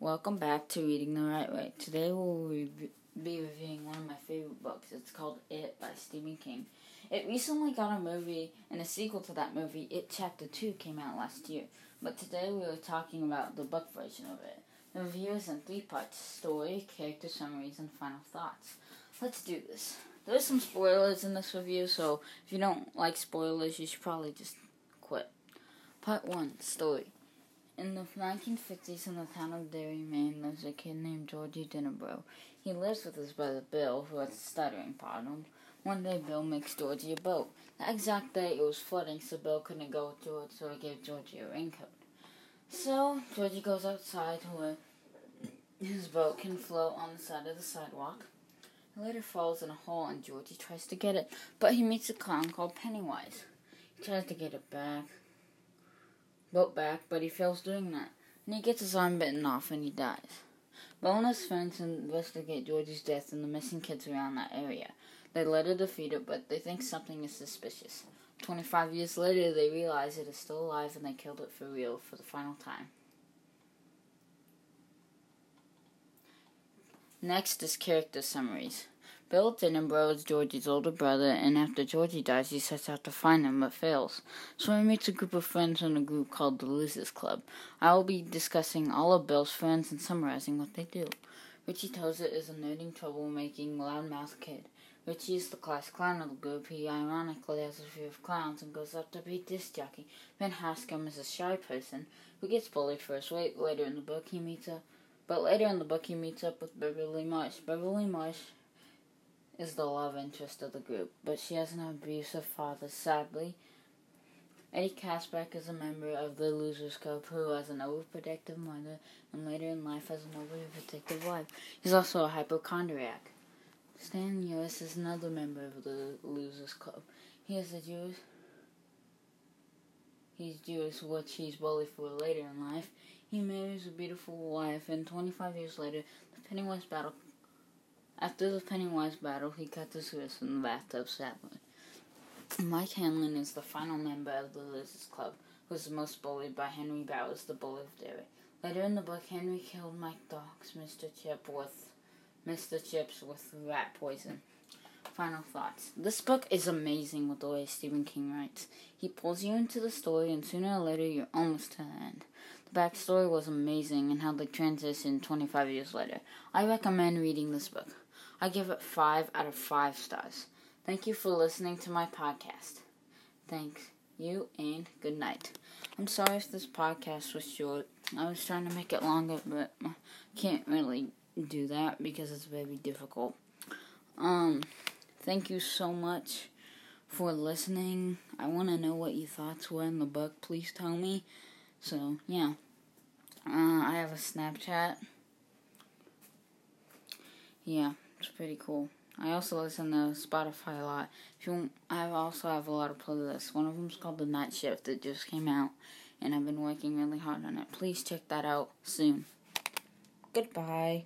Welcome back to Reading the Right Way. Today we'll re- be reviewing one of my favorite books. It's called It by Stephen King. It recently got a movie, and a sequel to that movie, It Chapter 2, came out last year. But today we are talking about the book version of it. The review is in three parts story, character summaries, and final thoughts. Let's do this. There's some spoilers in this review, so if you don't like spoilers, you should probably just quit. Part 1 Story. In the 1950s, in the town of Derry, Maine, lives a kid named Georgie Denbrough. He lives with his brother Bill, who has a stuttering problem. One day, Bill makes Georgie a boat. That exact day, it was flooding, so Bill couldn't go with George, so he gave Georgie a raincoat. So, Georgie goes outside to where his boat can float on the side of the sidewalk. He later falls in a hole, and Georgie tries to get it, but he meets a clown called Pennywise. He tries to get it back, boat back, but he fails doing that. And he gets his arm bitten off and he dies. Bill and his friends investigate Georgie's death and the missing kids around that area. They later defeat it, but they think something is suspicious. 25 years later, they realize it is still alive and they killed it for real for the final time. Next is character summaries. Bill Denbrough is Georgie's older brother, and after Georgie dies, he sets out to find him but fails. So he meets a group of friends in a group called the Losers Club. I will be discussing all of Bill's friends and summarizing what they do. Richie Tozier is a nerding, troublemaking, loudmouth kid. Richie is the class clown of the group. He ironically has a fear of clowns and goes up to be disc jockey. Ben Hanscom is a shy person who gets bullied for his weight. Later in the book, he meets up, but later in the book, he meets up with Beverly Marsh. Beverly Marsh is the love interest of the group, but she has an abusive father, sadly. Eddie Kaspbrak is a member of the Losers Club who has an overprotective mother and later in life has an overprotective wife. He's also a hypochondriac. Stan Lewis is another member of the Losers Club. He is a Jewish. He's Jewish, which he's bullied for later in life. He marries a beautiful wife, and 25 years later, the Pennywise battle after the Pennywise battle, he cut his wrist in the bathtub, sadly. Mike Hanlon is the final member of the Losers Club, who is most bullied by Henry Bowers, the bully of Derry. Later in the book, Henry killed Mike Dawkes, Mr. Chip with Mr. Chips with rat poison. Final thoughts. This book is amazing with the way Stephen King writes. He pulls you into the story, and sooner or later, you're almost to the end. The backstory was amazing, and how they transitioned 25 years later. I recommend reading this book. I give it 5 out of 5 stars. Thank you for listening to my podcast. Thanks you and good night. I'm sorry if this podcast was short. I was trying to make it longer, but I can't really do that because it's very difficult. Um, thank you so much for listening. I want to know what your thoughts were in the book. Please tell me. So, yeah. Uh, I have a Snapchat. Yeah. It's pretty cool. I also listen to Spotify a lot. If you want, I also have a lot of playlists. One of them's called The Night Shift that just came out, and I've been working really hard on it. Please check that out soon. Goodbye.